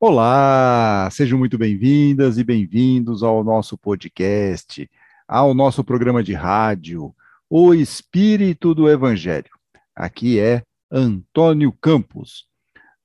Olá, sejam muito bem-vindas e bem-vindos ao nosso podcast, ao nosso programa de rádio, O Espírito do Evangelho. Aqui é Antônio Campos.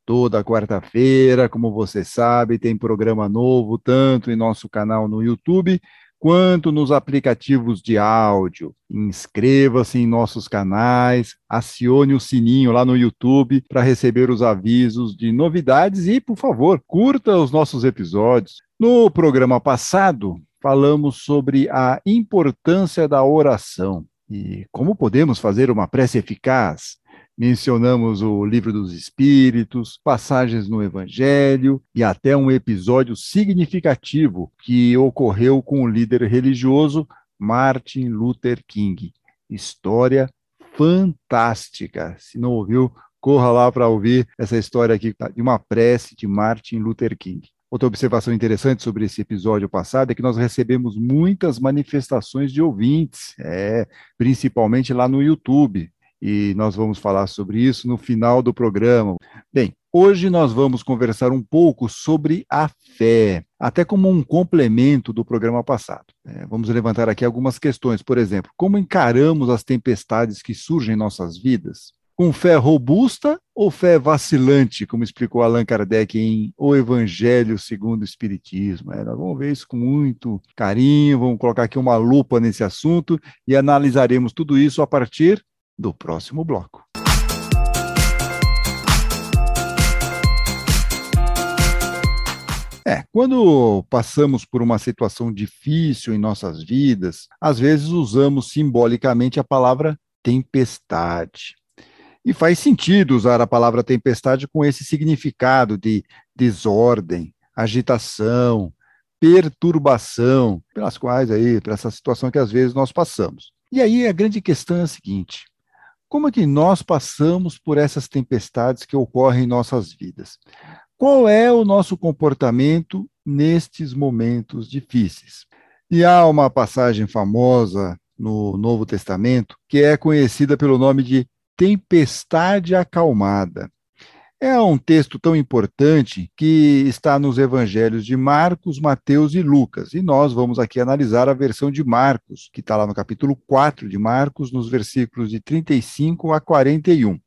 Toda quarta-feira, como você sabe, tem programa novo, tanto em nosso canal no YouTube quanto nos aplicativos de áudio. Inscreva-se em nossos canais, acione o sininho lá no YouTube para receber os avisos de novidades e, por favor, curta os nossos episódios. No programa passado, falamos sobre a importância da oração e como podemos fazer uma prece eficaz. Mencionamos o Livro dos Espíritos, passagens no Evangelho e até um episódio significativo que ocorreu com o líder religioso Martin Luther King. História fantástica. Se não ouviu, corra lá para ouvir essa história aqui de uma prece de Martin Luther King. Outra observação interessante sobre esse episódio passado é que nós recebemos muitas manifestações de ouvintes, é, principalmente lá no YouTube e nós vamos falar sobre isso no final do programa. Bem, hoje nós vamos conversar um pouco sobre a fé, até como um complemento do programa passado. É, vamos levantar aqui algumas questões, por exemplo, como encaramos as tempestades que surgem em nossas vidas? Com fé robusta ou fé vacilante, como explicou Allan Kardec em O Evangelho segundo o Espiritismo? É, nós vamos ver isso com muito carinho, vamos colocar aqui uma lupa nesse assunto e analisaremos tudo isso a partir do próximo bloco. É, quando passamos por uma situação difícil em nossas vidas, às vezes usamos simbolicamente a palavra tempestade. E faz sentido usar a palavra tempestade com esse significado de desordem, agitação, perturbação, pelas quais aí, para essa situação que às vezes nós passamos. E aí a grande questão é a seguinte: como é que nós passamos por essas tempestades que ocorrem em nossas vidas? Qual é o nosso comportamento nestes momentos difíceis? E há uma passagem famosa no Novo Testamento que é conhecida pelo nome de tempestade acalmada. É um texto tão importante que está nos evangelhos de Marcos, Mateus e Lucas. E nós vamos aqui analisar a versão de Marcos, que está lá no capítulo 4 de Marcos, nos versículos de 35 a 41.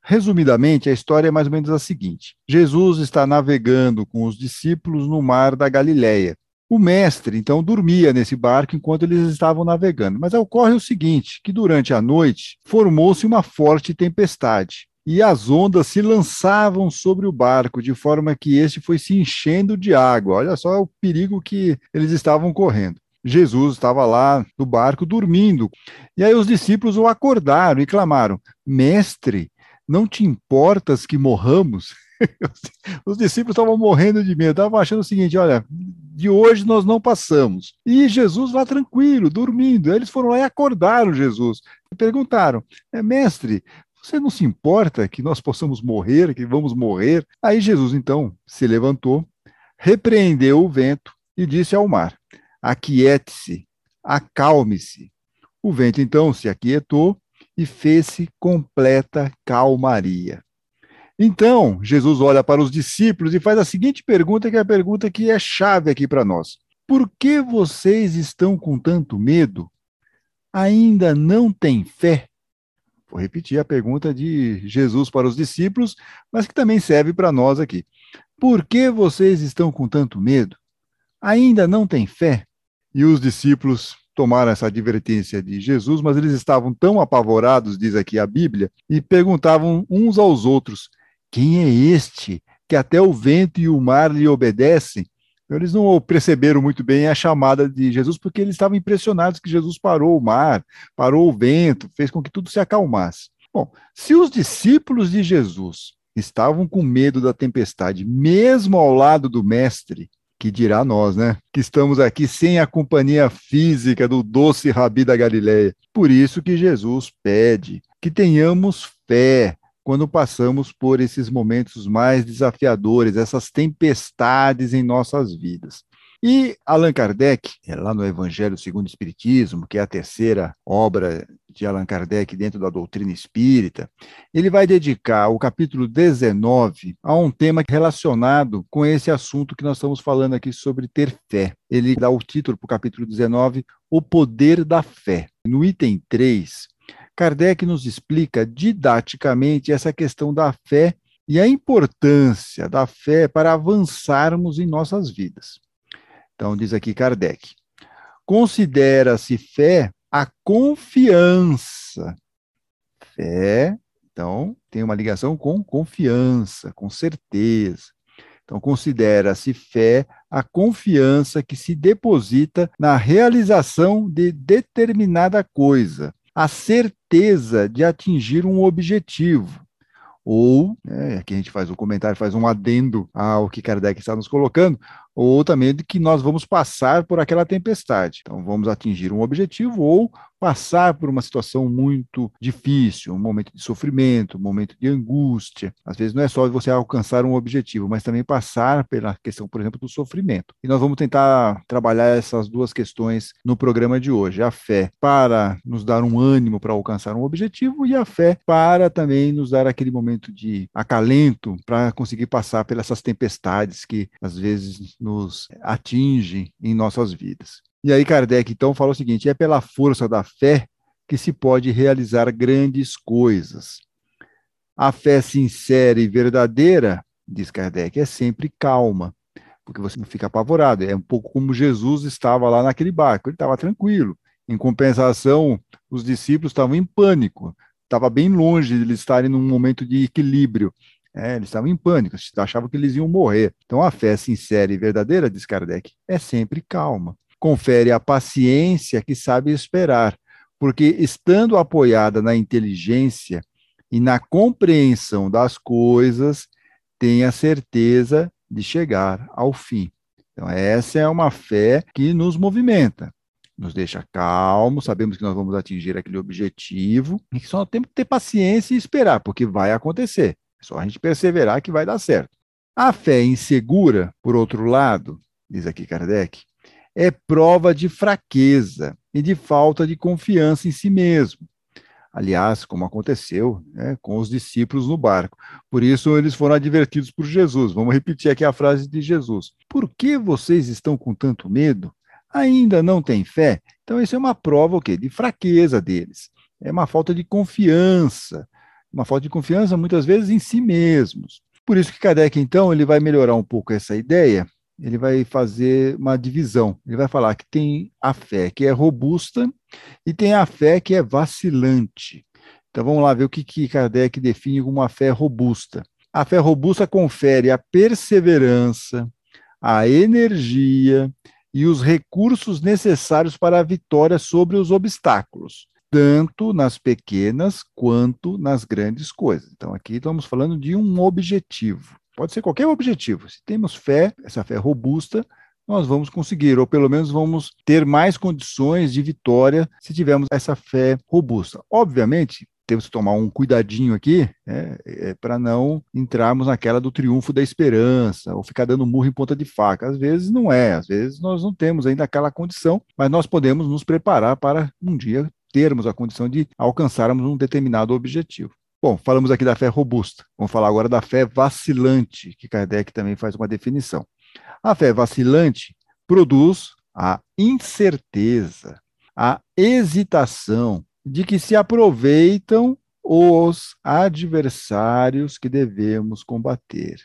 Resumidamente, a história é mais ou menos a seguinte: Jesus está navegando com os discípulos no mar da Galileia. O mestre, então, dormia nesse barco enquanto eles estavam navegando. Mas ocorre o seguinte: que durante a noite formou-se uma forte tempestade e as ondas se lançavam sobre o barco, de forma que este foi se enchendo de água. Olha só o perigo que eles estavam correndo. Jesus estava lá no barco dormindo. E aí os discípulos o acordaram e clamaram: Mestre, não te importas que morramos? Os discípulos estavam morrendo de medo, estavam achando o seguinte: olha, de hoje nós não passamos. E Jesus lá tranquilo, dormindo. Eles foram lá e acordaram Jesus. Perguntaram: é, Mestre, você não se importa que nós possamos morrer, que vamos morrer? Aí Jesus, então, se levantou, repreendeu o vento e disse ao mar: Aquiete-se, acalme-se. O vento, então, se aquietou e fez-se completa calmaria. Então, Jesus olha para os discípulos e faz a seguinte pergunta, que é a pergunta que é chave aqui para nós: Por que vocês estão com tanto medo? Ainda não têm fé? Vou repetir a pergunta de Jesus para os discípulos, mas que também serve para nós aqui. Por que vocês estão com tanto medo? Ainda não têm fé? E os discípulos tomaram essa advertência de Jesus, mas eles estavam tão apavorados, diz aqui a Bíblia, e perguntavam uns aos outros: Quem é este que até o vento e o mar lhe obedecem? Eles não perceberam muito bem a chamada de Jesus, porque eles estavam impressionados que Jesus parou o mar, parou o vento, fez com que tudo se acalmasse. Bom, se os discípulos de Jesus estavam com medo da tempestade, mesmo ao lado do Mestre, que dirá nós, né? Que estamos aqui sem a companhia física do doce Rabi da Galileia. Por isso que Jesus pede que tenhamos fé, quando passamos por esses momentos mais desafiadores, essas tempestades em nossas vidas. E Allan Kardec, é lá no Evangelho segundo o Espiritismo, que é a terceira obra de Allan Kardec dentro da doutrina espírita, ele vai dedicar o capítulo 19 a um tema relacionado com esse assunto que nós estamos falando aqui sobre ter fé. Ele dá o título para o capítulo 19, O Poder da Fé. No item 3, Kardec nos explica didaticamente essa questão da fé e a importância da fé para avançarmos em nossas vidas. Então, diz aqui Kardec: considera-se fé a confiança. Fé, então, tem uma ligação com confiança, com certeza. Então, considera-se fé a confiança que se deposita na realização de determinada coisa, a certeza de atingir um objetivo, ou, né, aqui a gente faz um comentário, faz um adendo ao que Kardec está nos colocando, ou também de que nós vamos passar por aquela tempestade. Então, vamos atingir um objetivo ou passar por uma situação muito difícil, um momento de sofrimento, um momento de angústia. Às vezes não é só você alcançar um objetivo, mas também passar pela questão, por exemplo, do sofrimento. E nós vamos tentar trabalhar essas duas questões no programa de hoje. A fé para nos dar um ânimo para alcançar um objetivo e a fé para também nos dar aquele momento de acalento para conseguir passar pelas tempestades que às vezes nos atingem em nossas vidas. E aí Kardec então fala o seguinte: é pela força da fé que se pode realizar grandes coisas. A fé sincera e verdadeira, diz Kardec, é sempre calma, porque você não fica apavorado. É um pouco como Jesus estava lá naquele barco, ele estava tranquilo. Em compensação, os discípulos estavam em pânico, estava bem longe de eles estarem num momento de equilíbrio. É, eles estavam em pânico, achavam que eles iam morrer. Então, a fé sincera e verdadeira, diz Kardec, é sempre calma confere a paciência que sabe esperar, porque estando apoiada na inteligência e na compreensão das coisas, tem a certeza de chegar ao fim. Então, essa é uma fé que nos movimenta, nos deixa calmos, sabemos que nós vamos atingir aquele objetivo, e que só temos que ter paciência e esperar, porque vai acontecer. É só a gente perseverar que vai dar certo. A fé insegura, por outro lado, diz aqui Kardec, é prova de fraqueza e de falta de confiança em si mesmo. Aliás, como aconteceu né, com os discípulos no barco. Por isso, eles foram advertidos por Jesus. Vamos repetir aqui a frase de Jesus: Por que vocês estão com tanto medo? Ainda não têm fé? Então, isso é uma prova o quê? de fraqueza deles. É uma falta de confiança. Uma falta de confiança, muitas vezes, em si mesmos. Por isso que Kardec, então, ele vai melhorar um pouco essa ideia ele vai fazer uma divisão. Ele vai falar que tem a fé que é robusta e tem a fé que é vacilante. Então vamos lá ver o que, que Kardec define como uma fé robusta. A fé robusta confere a perseverança, a energia e os recursos necessários para a vitória sobre os obstáculos, tanto nas pequenas quanto nas grandes coisas. Então aqui estamos falando de um objetivo. Pode ser qualquer objetivo. Se temos fé, essa fé robusta, nós vamos conseguir, ou pelo menos vamos ter mais condições de vitória se tivermos essa fé robusta. Obviamente, temos que tomar um cuidadinho aqui né, é, para não entrarmos naquela do triunfo da esperança, ou ficar dando murro em ponta de faca. Às vezes não é, às vezes nós não temos ainda aquela condição, mas nós podemos nos preparar para um dia termos a condição de alcançarmos um determinado objetivo. Bom, falamos aqui da fé robusta. Vamos falar agora da fé vacilante, que Kardec também faz uma definição. A fé vacilante produz a incerteza, a hesitação de que se aproveitam os adversários que devemos combater.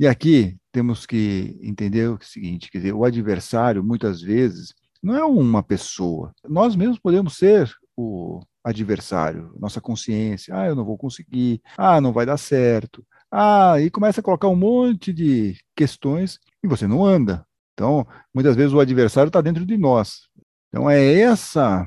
E aqui temos que entender o seguinte, quer dizer, o adversário muitas vezes não é uma pessoa. Nós mesmos podemos ser o adversário, nossa consciência. Ah, eu não vou conseguir. Ah, não vai dar certo. Ah, e começa a colocar um monte de questões e você não anda. Então, muitas vezes o adversário está dentro de nós. Então, é essa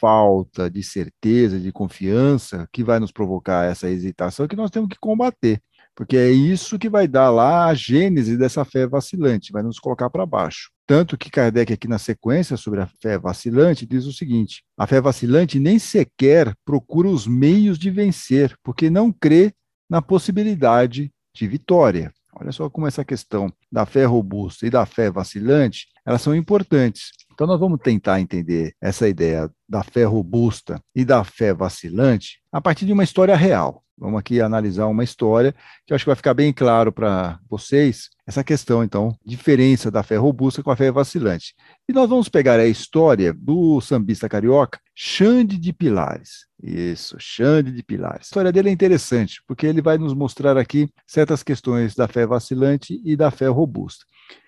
falta de certeza, de confiança que vai nos provocar essa hesitação que nós temos que combater. Porque é isso que vai dar lá a gênese dessa fé vacilante, vai nos colocar para baixo. Tanto que Kardec, aqui na sequência sobre a fé vacilante, diz o seguinte: a fé vacilante nem sequer procura os meios de vencer, porque não crê na possibilidade de vitória. Olha só como essa questão da fé robusta e da fé vacilante, elas são importantes. Então, nós vamos tentar entender essa ideia da fé robusta e da fé vacilante a partir de uma história real. Vamos aqui analisar uma história que eu acho que vai ficar bem claro para vocês essa questão, então, diferença da fé robusta com a fé vacilante. E nós vamos pegar a história do sambista carioca Xande de Pilares. Isso, Xande de Pilares. A história dele é interessante, porque ele vai nos mostrar aqui certas questões da fé vacilante e da fé robusta.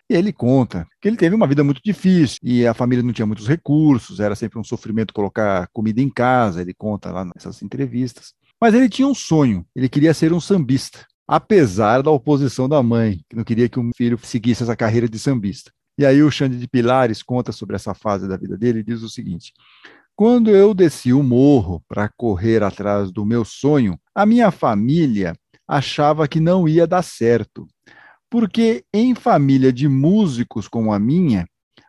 E ele conta que ele teve uma vida muito difícil e a família não tinha muitos recursos, era sempre um sofrimento colocar comida em casa, ele conta lá nessas entrevistas. Mas ele tinha um sonho, ele queria ser um sambista, apesar da oposição da mãe, que não queria que o filho seguisse essa carreira de sambista. E aí o Xande de Pilares conta sobre essa fase da vida dele e diz o seguinte: Quando eu desci o morro para correr atrás do meu sonho, a minha família achava que não ia dar certo porque em família de músicos como a minha,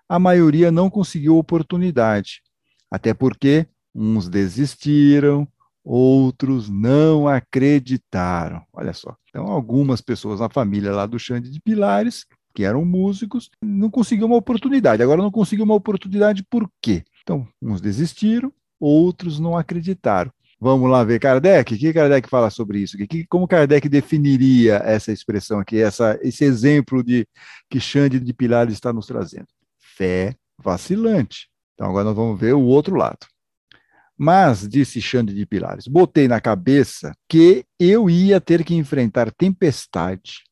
a maioria não conseguiu oportunidade. Até porque uns desistiram, outros não acreditaram. Olha só. Então, algumas pessoas na família lá do Xande de Pilares, que eram músicos, não conseguiram uma oportunidade. Agora não conseguiu uma oportunidade por quê? Então, uns desistiram, outros não acreditaram. Vamos lá ver Kardec. O que Kardec fala sobre isso? como Kardec definiria essa expressão aqui, essa, esse exemplo de que Xande de Pilares está nos trazendo? Fé vacilante. Então agora nós vamos ver o outro lado. Mas, disse Xande de Pilares, botei na cabeça que eu ia ter que enfrentar tempestade,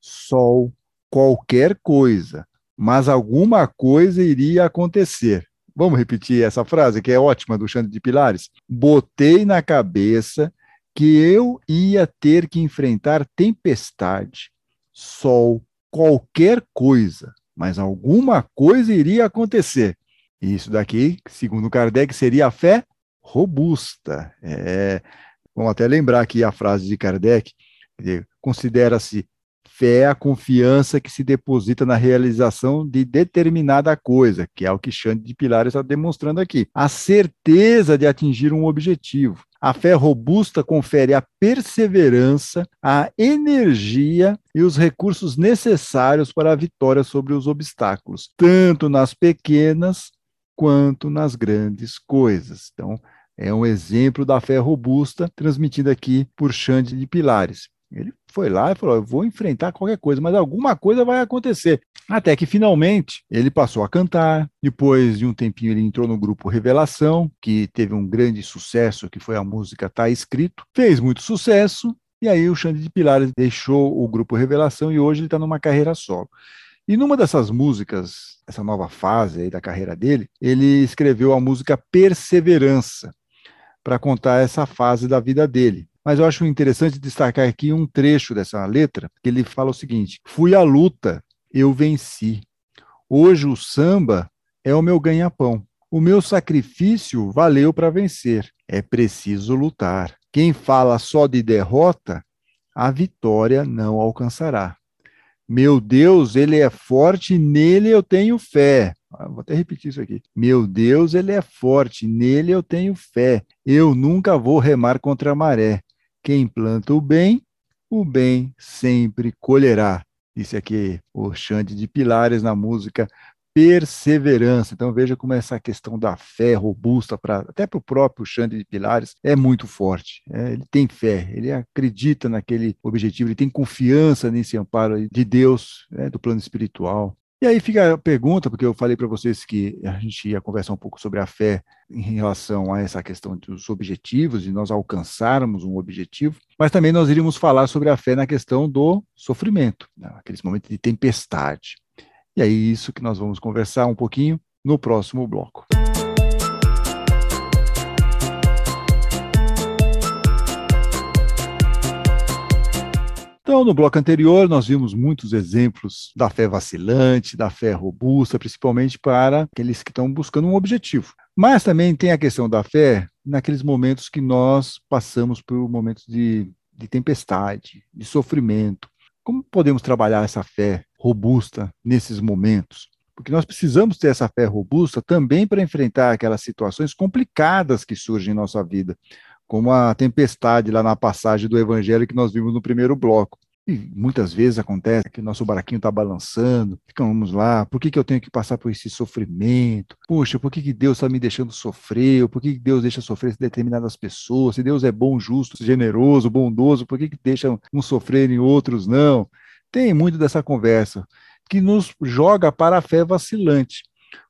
sol, qualquer coisa, mas alguma coisa iria acontecer. Vamos repetir essa frase, que é ótima, do Xande de Pilares? Botei na cabeça que eu ia ter que enfrentar tempestade, sol, qualquer coisa, mas alguma coisa iria acontecer. Isso daqui, segundo Kardec, seria a fé robusta. É, vamos até lembrar aqui a frase de Kardec: considera-se Fé é a confiança que se deposita na realização de determinada coisa, que é o que Xande de Pilares está demonstrando aqui. A certeza de atingir um objetivo. A fé robusta confere a perseverança, a energia e os recursos necessários para a vitória sobre os obstáculos, tanto nas pequenas quanto nas grandes coisas. Então, é um exemplo da fé robusta transmitida aqui por Xande de Pilares. Ele foi lá e falou: Eu vou enfrentar qualquer coisa, mas alguma coisa vai acontecer. Até que finalmente ele passou a cantar. Depois de um tempinho, ele entrou no grupo Revelação, que teve um grande sucesso, que foi a música Tá Escrito. Fez muito sucesso. E aí o Xande de Pilares deixou o grupo Revelação e hoje ele está numa carreira solo. E numa dessas músicas, essa nova fase aí da carreira dele, ele escreveu a música Perseverança, para contar essa fase da vida dele. Mas eu acho interessante destacar aqui um trecho dessa letra, que ele fala o seguinte: Fui à luta, eu venci. Hoje o samba é o meu ganha-pão. O meu sacrifício valeu para vencer. É preciso lutar. Quem fala só de derrota, a vitória não alcançará. Meu Deus, ele é forte, nele eu tenho fé. Ah, vou até repetir isso aqui. Meu Deus, ele é forte, nele eu tenho fé. Eu nunca vou remar contra a maré. Quem planta o bem, o bem sempre colherá. Disse aqui o Xande de Pilares na música Perseverança. Então veja como essa questão da fé robusta, pra, até para o próprio Xande de Pilares, é muito forte. É, ele tem fé, ele acredita naquele objetivo, ele tem confiança nesse amparo de Deus, né, do plano espiritual. E aí fica a pergunta, porque eu falei para vocês que a gente ia conversar um pouco sobre a fé em relação a essa questão dos objetivos, de nós alcançarmos um objetivo, mas também nós iríamos falar sobre a fé na questão do sofrimento, né, aqueles momentos de tempestade. E é isso que nós vamos conversar um pouquinho no próximo bloco. Então, no bloco anterior, nós vimos muitos exemplos da fé vacilante, da fé robusta, principalmente para aqueles que estão buscando um objetivo. Mas também tem a questão da fé naqueles momentos que nós passamos por momentos de, de tempestade, de sofrimento. Como podemos trabalhar essa fé robusta nesses momentos? Porque nós precisamos ter essa fé robusta também para enfrentar aquelas situações complicadas que surgem em nossa vida como a tempestade lá na passagem do Evangelho que nós vimos no primeiro bloco. E muitas vezes acontece que o nosso barquinho está balançando, ficamos lá, por que, que eu tenho que passar por esse sofrimento? Puxa, por que, que Deus está me deixando sofrer? Por que, que Deus deixa sofrer determinadas pessoas? Se Deus é bom, justo, generoso, bondoso, por que, que deixa uns sofrerem e outros não? Tem muito dessa conversa que nos joga para a fé vacilante.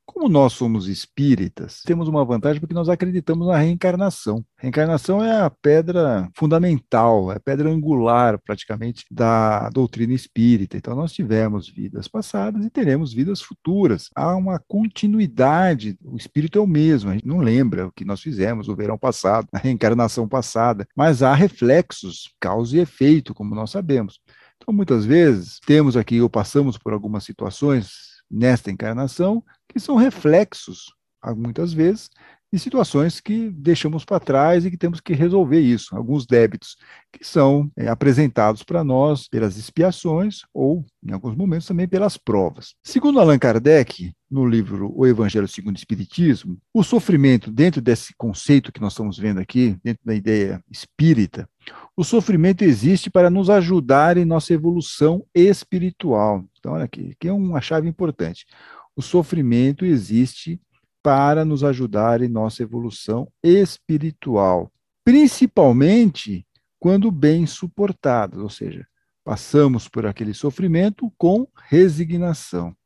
Como nós somos espíritas, temos uma vantagem porque nós acreditamos na reencarnação. Reencarnação é a pedra fundamental, é a pedra angular, praticamente, da doutrina espírita. Então, nós tivemos vidas passadas e teremos vidas futuras. Há uma continuidade, o espírito é o mesmo, a gente não lembra o que nós fizemos no verão passado, na reencarnação passada, mas há reflexos, causa e efeito, como nós sabemos. Então, muitas vezes, temos aqui ou passamos por algumas situações nesta encarnação que são reflexos, muitas vezes, de situações que deixamos para trás e que temos que resolver isso, alguns débitos que são é, apresentados para nós pelas expiações ou, em alguns momentos, também pelas provas. Segundo Allan Kardec, no livro O Evangelho segundo o Espiritismo, o sofrimento, dentro desse conceito que nós estamos vendo aqui, dentro da ideia espírita, o sofrimento existe para nos ajudar em nossa evolução espiritual. Então, olha aqui, aqui é uma chave importante. O sofrimento existe para nos ajudar em nossa evolução espiritual, principalmente quando bem suportados, ou seja, passamos por aquele sofrimento com resignação.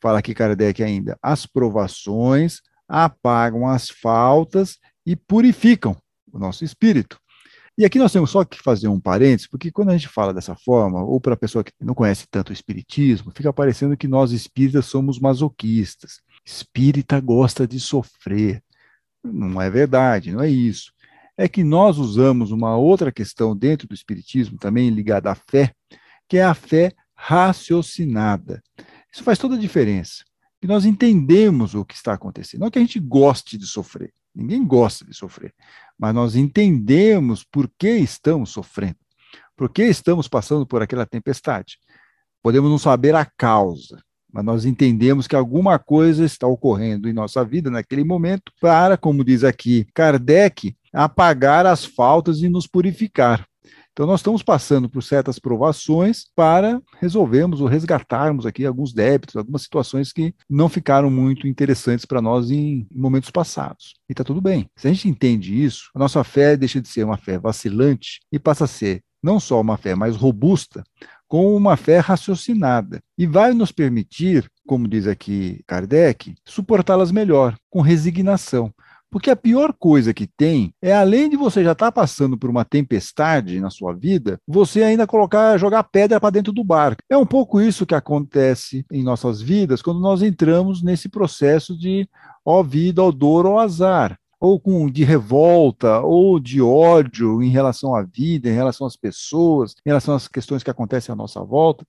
Fala aqui Kardec ainda: as provações apagam as faltas e purificam o nosso espírito. E aqui nós temos só que fazer um parênteses, porque quando a gente fala dessa forma, ou para a pessoa que não conhece tanto o espiritismo, fica parecendo que nós espíritas somos masoquistas. Espírita gosta de sofrer. Não é verdade, não é isso. É que nós usamos uma outra questão dentro do espiritismo, também ligada à fé, que é a fé raciocinada. Isso faz toda a diferença. Que nós entendemos o que está acontecendo. Não é que a gente goste de sofrer. Ninguém gosta de sofrer, mas nós entendemos por que estamos sofrendo, por que estamos passando por aquela tempestade. Podemos não saber a causa, mas nós entendemos que alguma coisa está ocorrendo em nossa vida naquele momento para, como diz aqui Kardec, apagar as faltas e nos purificar. Então, nós estamos passando por certas provações para resolvermos ou resgatarmos aqui alguns débitos, algumas situações que não ficaram muito interessantes para nós em momentos passados. E está tudo bem. Se a gente entende isso, a nossa fé deixa de ser uma fé vacilante e passa a ser não só uma fé mais robusta, com uma fé raciocinada. E vai nos permitir, como diz aqui Kardec, suportá-las melhor, com resignação. Porque a pior coisa que tem é, além de você já estar tá passando por uma tempestade na sua vida, você ainda colocar, jogar pedra para dentro do barco. É um pouco isso que acontece em nossas vidas quando nós entramos nesse processo de ó vida, ó dor, ó azar ou com de revolta ou de ódio em relação à vida, em relação às pessoas, em relação às questões que acontecem à nossa volta,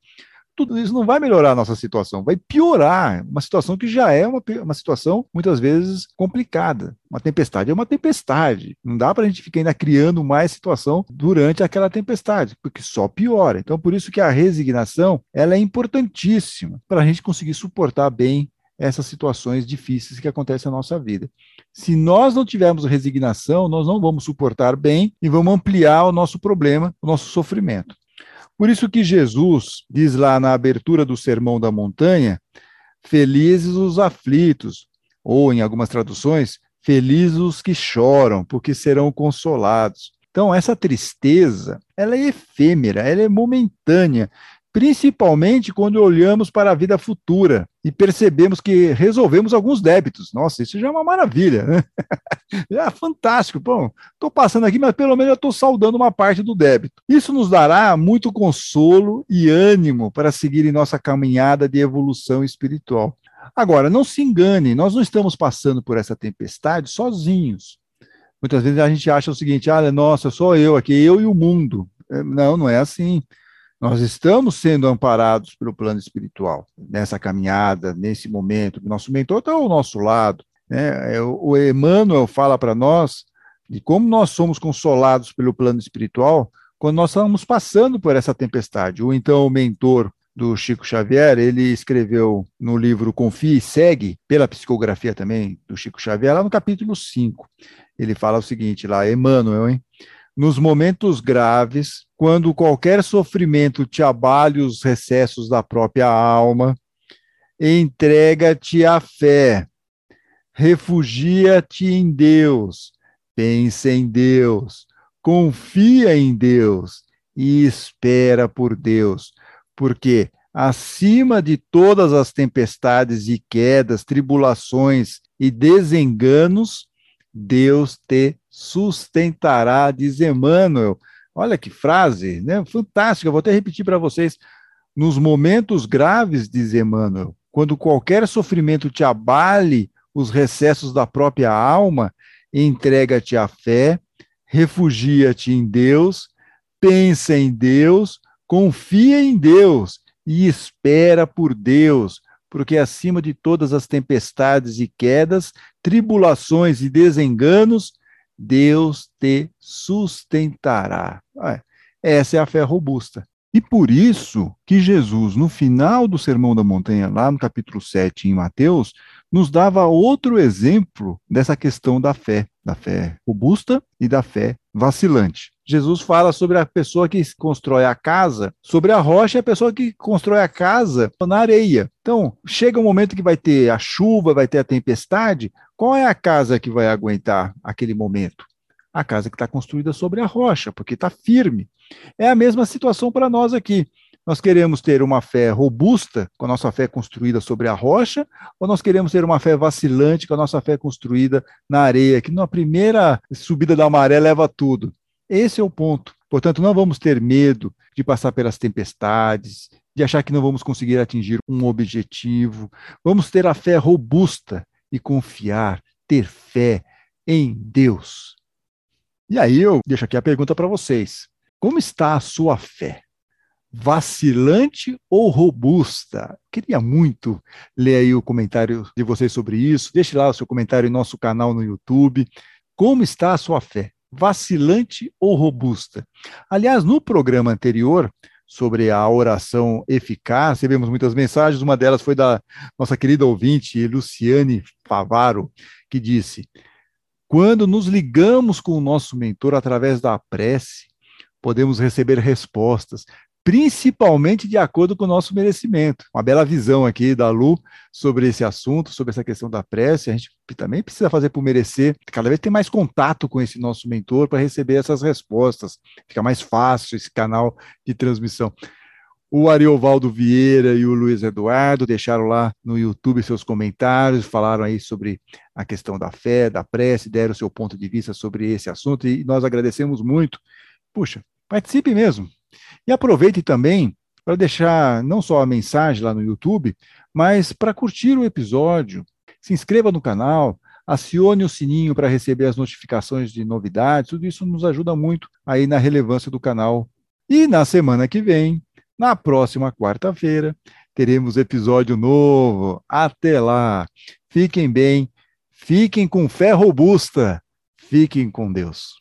tudo isso não vai melhorar a nossa situação, vai piorar uma situação que já é uma, uma situação muitas vezes complicada. Uma tempestade é uma tempestade. Não dá para a gente ficar ainda criando mais situação durante aquela tempestade, porque só piora. Então, por isso que a resignação ela é importantíssima para a gente conseguir suportar bem essas situações difíceis que acontecem na nossa vida. Se nós não tivermos resignação, nós não vamos suportar bem e vamos ampliar o nosso problema, o nosso sofrimento. Por isso que Jesus diz lá na abertura do Sermão da Montanha: Felizes os aflitos, ou em algumas traduções, felizes os que choram, porque serão consolados. Então, essa tristeza, ela é efêmera, ela é momentânea, principalmente quando olhamos para a vida futura e percebemos que resolvemos alguns débitos. Nossa, isso já é uma maravilha, né? Já é fantástico. Bom, estou passando aqui, mas pelo menos eu estou saudando uma parte do débito. Isso nos dará muito consolo e ânimo para seguir em nossa caminhada de evolução espiritual. Agora, não se engane, nós não estamos passando por essa tempestade sozinhos. Muitas vezes a gente acha o seguinte: ah, nossa, sou eu aqui, eu e o mundo. É, não, não é assim. Nós estamos sendo amparados pelo plano espiritual nessa caminhada, nesse momento. Nosso mentor está ao nosso lado. Né? É, o Emmanuel fala para nós de como nós somos consolados pelo plano espiritual quando nós estamos passando por essa tempestade. Ou então o mentor do Chico Xavier, ele escreveu no livro Confia e Segue, pela psicografia também do Chico Xavier, lá no capítulo 5. Ele fala o seguinte lá, Emmanuel, hein? Nos momentos graves, quando qualquer sofrimento te abale os recessos da própria alma, entrega-te à fé, refugia-te em Deus, pensa em Deus, confia em Deus e espera por Deus, porque acima de todas as tempestades e quedas, tribulações e desenganos, Deus te sustentará, diz Emmanuel. Olha que frase, né? Fantástica. Vou até repetir para vocês. Nos momentos graves, diz Emmanuel, quando qualquer sofrimento te abale os recessos da própria alma, entrega-te à fé, refugia-te em Deus, pensa em Deus, confia em Deus e espera por Deus, porque acima de todas as tempestades e quedas, tribulações e desenganos, Deus te sustentará. Essa é a fé robusta. E por isso que Jesus, no final do Sermão da Montanha, lá no capítulo 7 em Mateus, nos dava outro exemplo dessa questão da fé, da fé robusta e da fé vacilante. Jesus fala sobre a pessoa que constrói a casa sobre a rocha e a pessoa que constrói a casa na areia. Então, chega um momento que vai ter a chuva, vai ter a tempestade, qual é a casa que vai aguentar aquele momento? A casa que está construída sobre a rocha, porque está firme. É a mesma situação para nós aqui. Nós queremos ter uma fé robusta, com a nossa fé construída sobre a rocha, ou nós queremos ter uma fé vacilante, com a nossa fé construída na areia, que na primeira subida da maré leva tudo. Esse é o ponto. Portanto, não vamos ter medo de passar pelas tempestades, de achar que não vamos conseguir atingir um objetivo. Vamos ter a fé robusta e confiar, ter fé em Deus. E aí eu deixo aqui a pergunta para vocês. Como está a sua fé? Vacilante ou robusta? Queria muito ler aí o comentário de vocês sobre isso. Deixe lá o seu comentário em nosso canal no YouTube. Como está a sua fé? Vacilante ou robusta? Aliás, no programa anterior, sobre a oração eficaz, recebemos muitas mensagens, uma delas foi da nossa querida ouvinte, Luciane Favaro, que disse: Quando nos ligamos com o nosso mentor através da prece, podemos receber respostas, principalmente de acordo com o nosso merecimento. Uma bela visão aqui da Lu sobre esse assunto, sobre essa questão da prece. A gente também precisa fazer por merecer, cada vez ter mais contato com esse nosso mentor para receber essas respostas. Fica mais fácil esse canal de transmissão. O Ariovaldo Vieira e o Luiz Eduardo deixaram lá no YouTube seus comentários, falaram aí sobre a questão da fé, da prece, deram seu ponto de vista sobre esse assunto e nós agradecemos muito. Puxa, participe mesmo. E aproveite também para deixar não só a mensagem lá no YouTube, mas para curtir o episódio. Se inscreva no canal, acione o sininho para receber as notificações de novidades, tudo isso nos ajuda muito aí na relevância do canal. E na semana que vem, na próxima quarta-feira, teremos episódio novo. Até lá. Fiquem bem, fiquem com fé robusta, fiquem com Deus.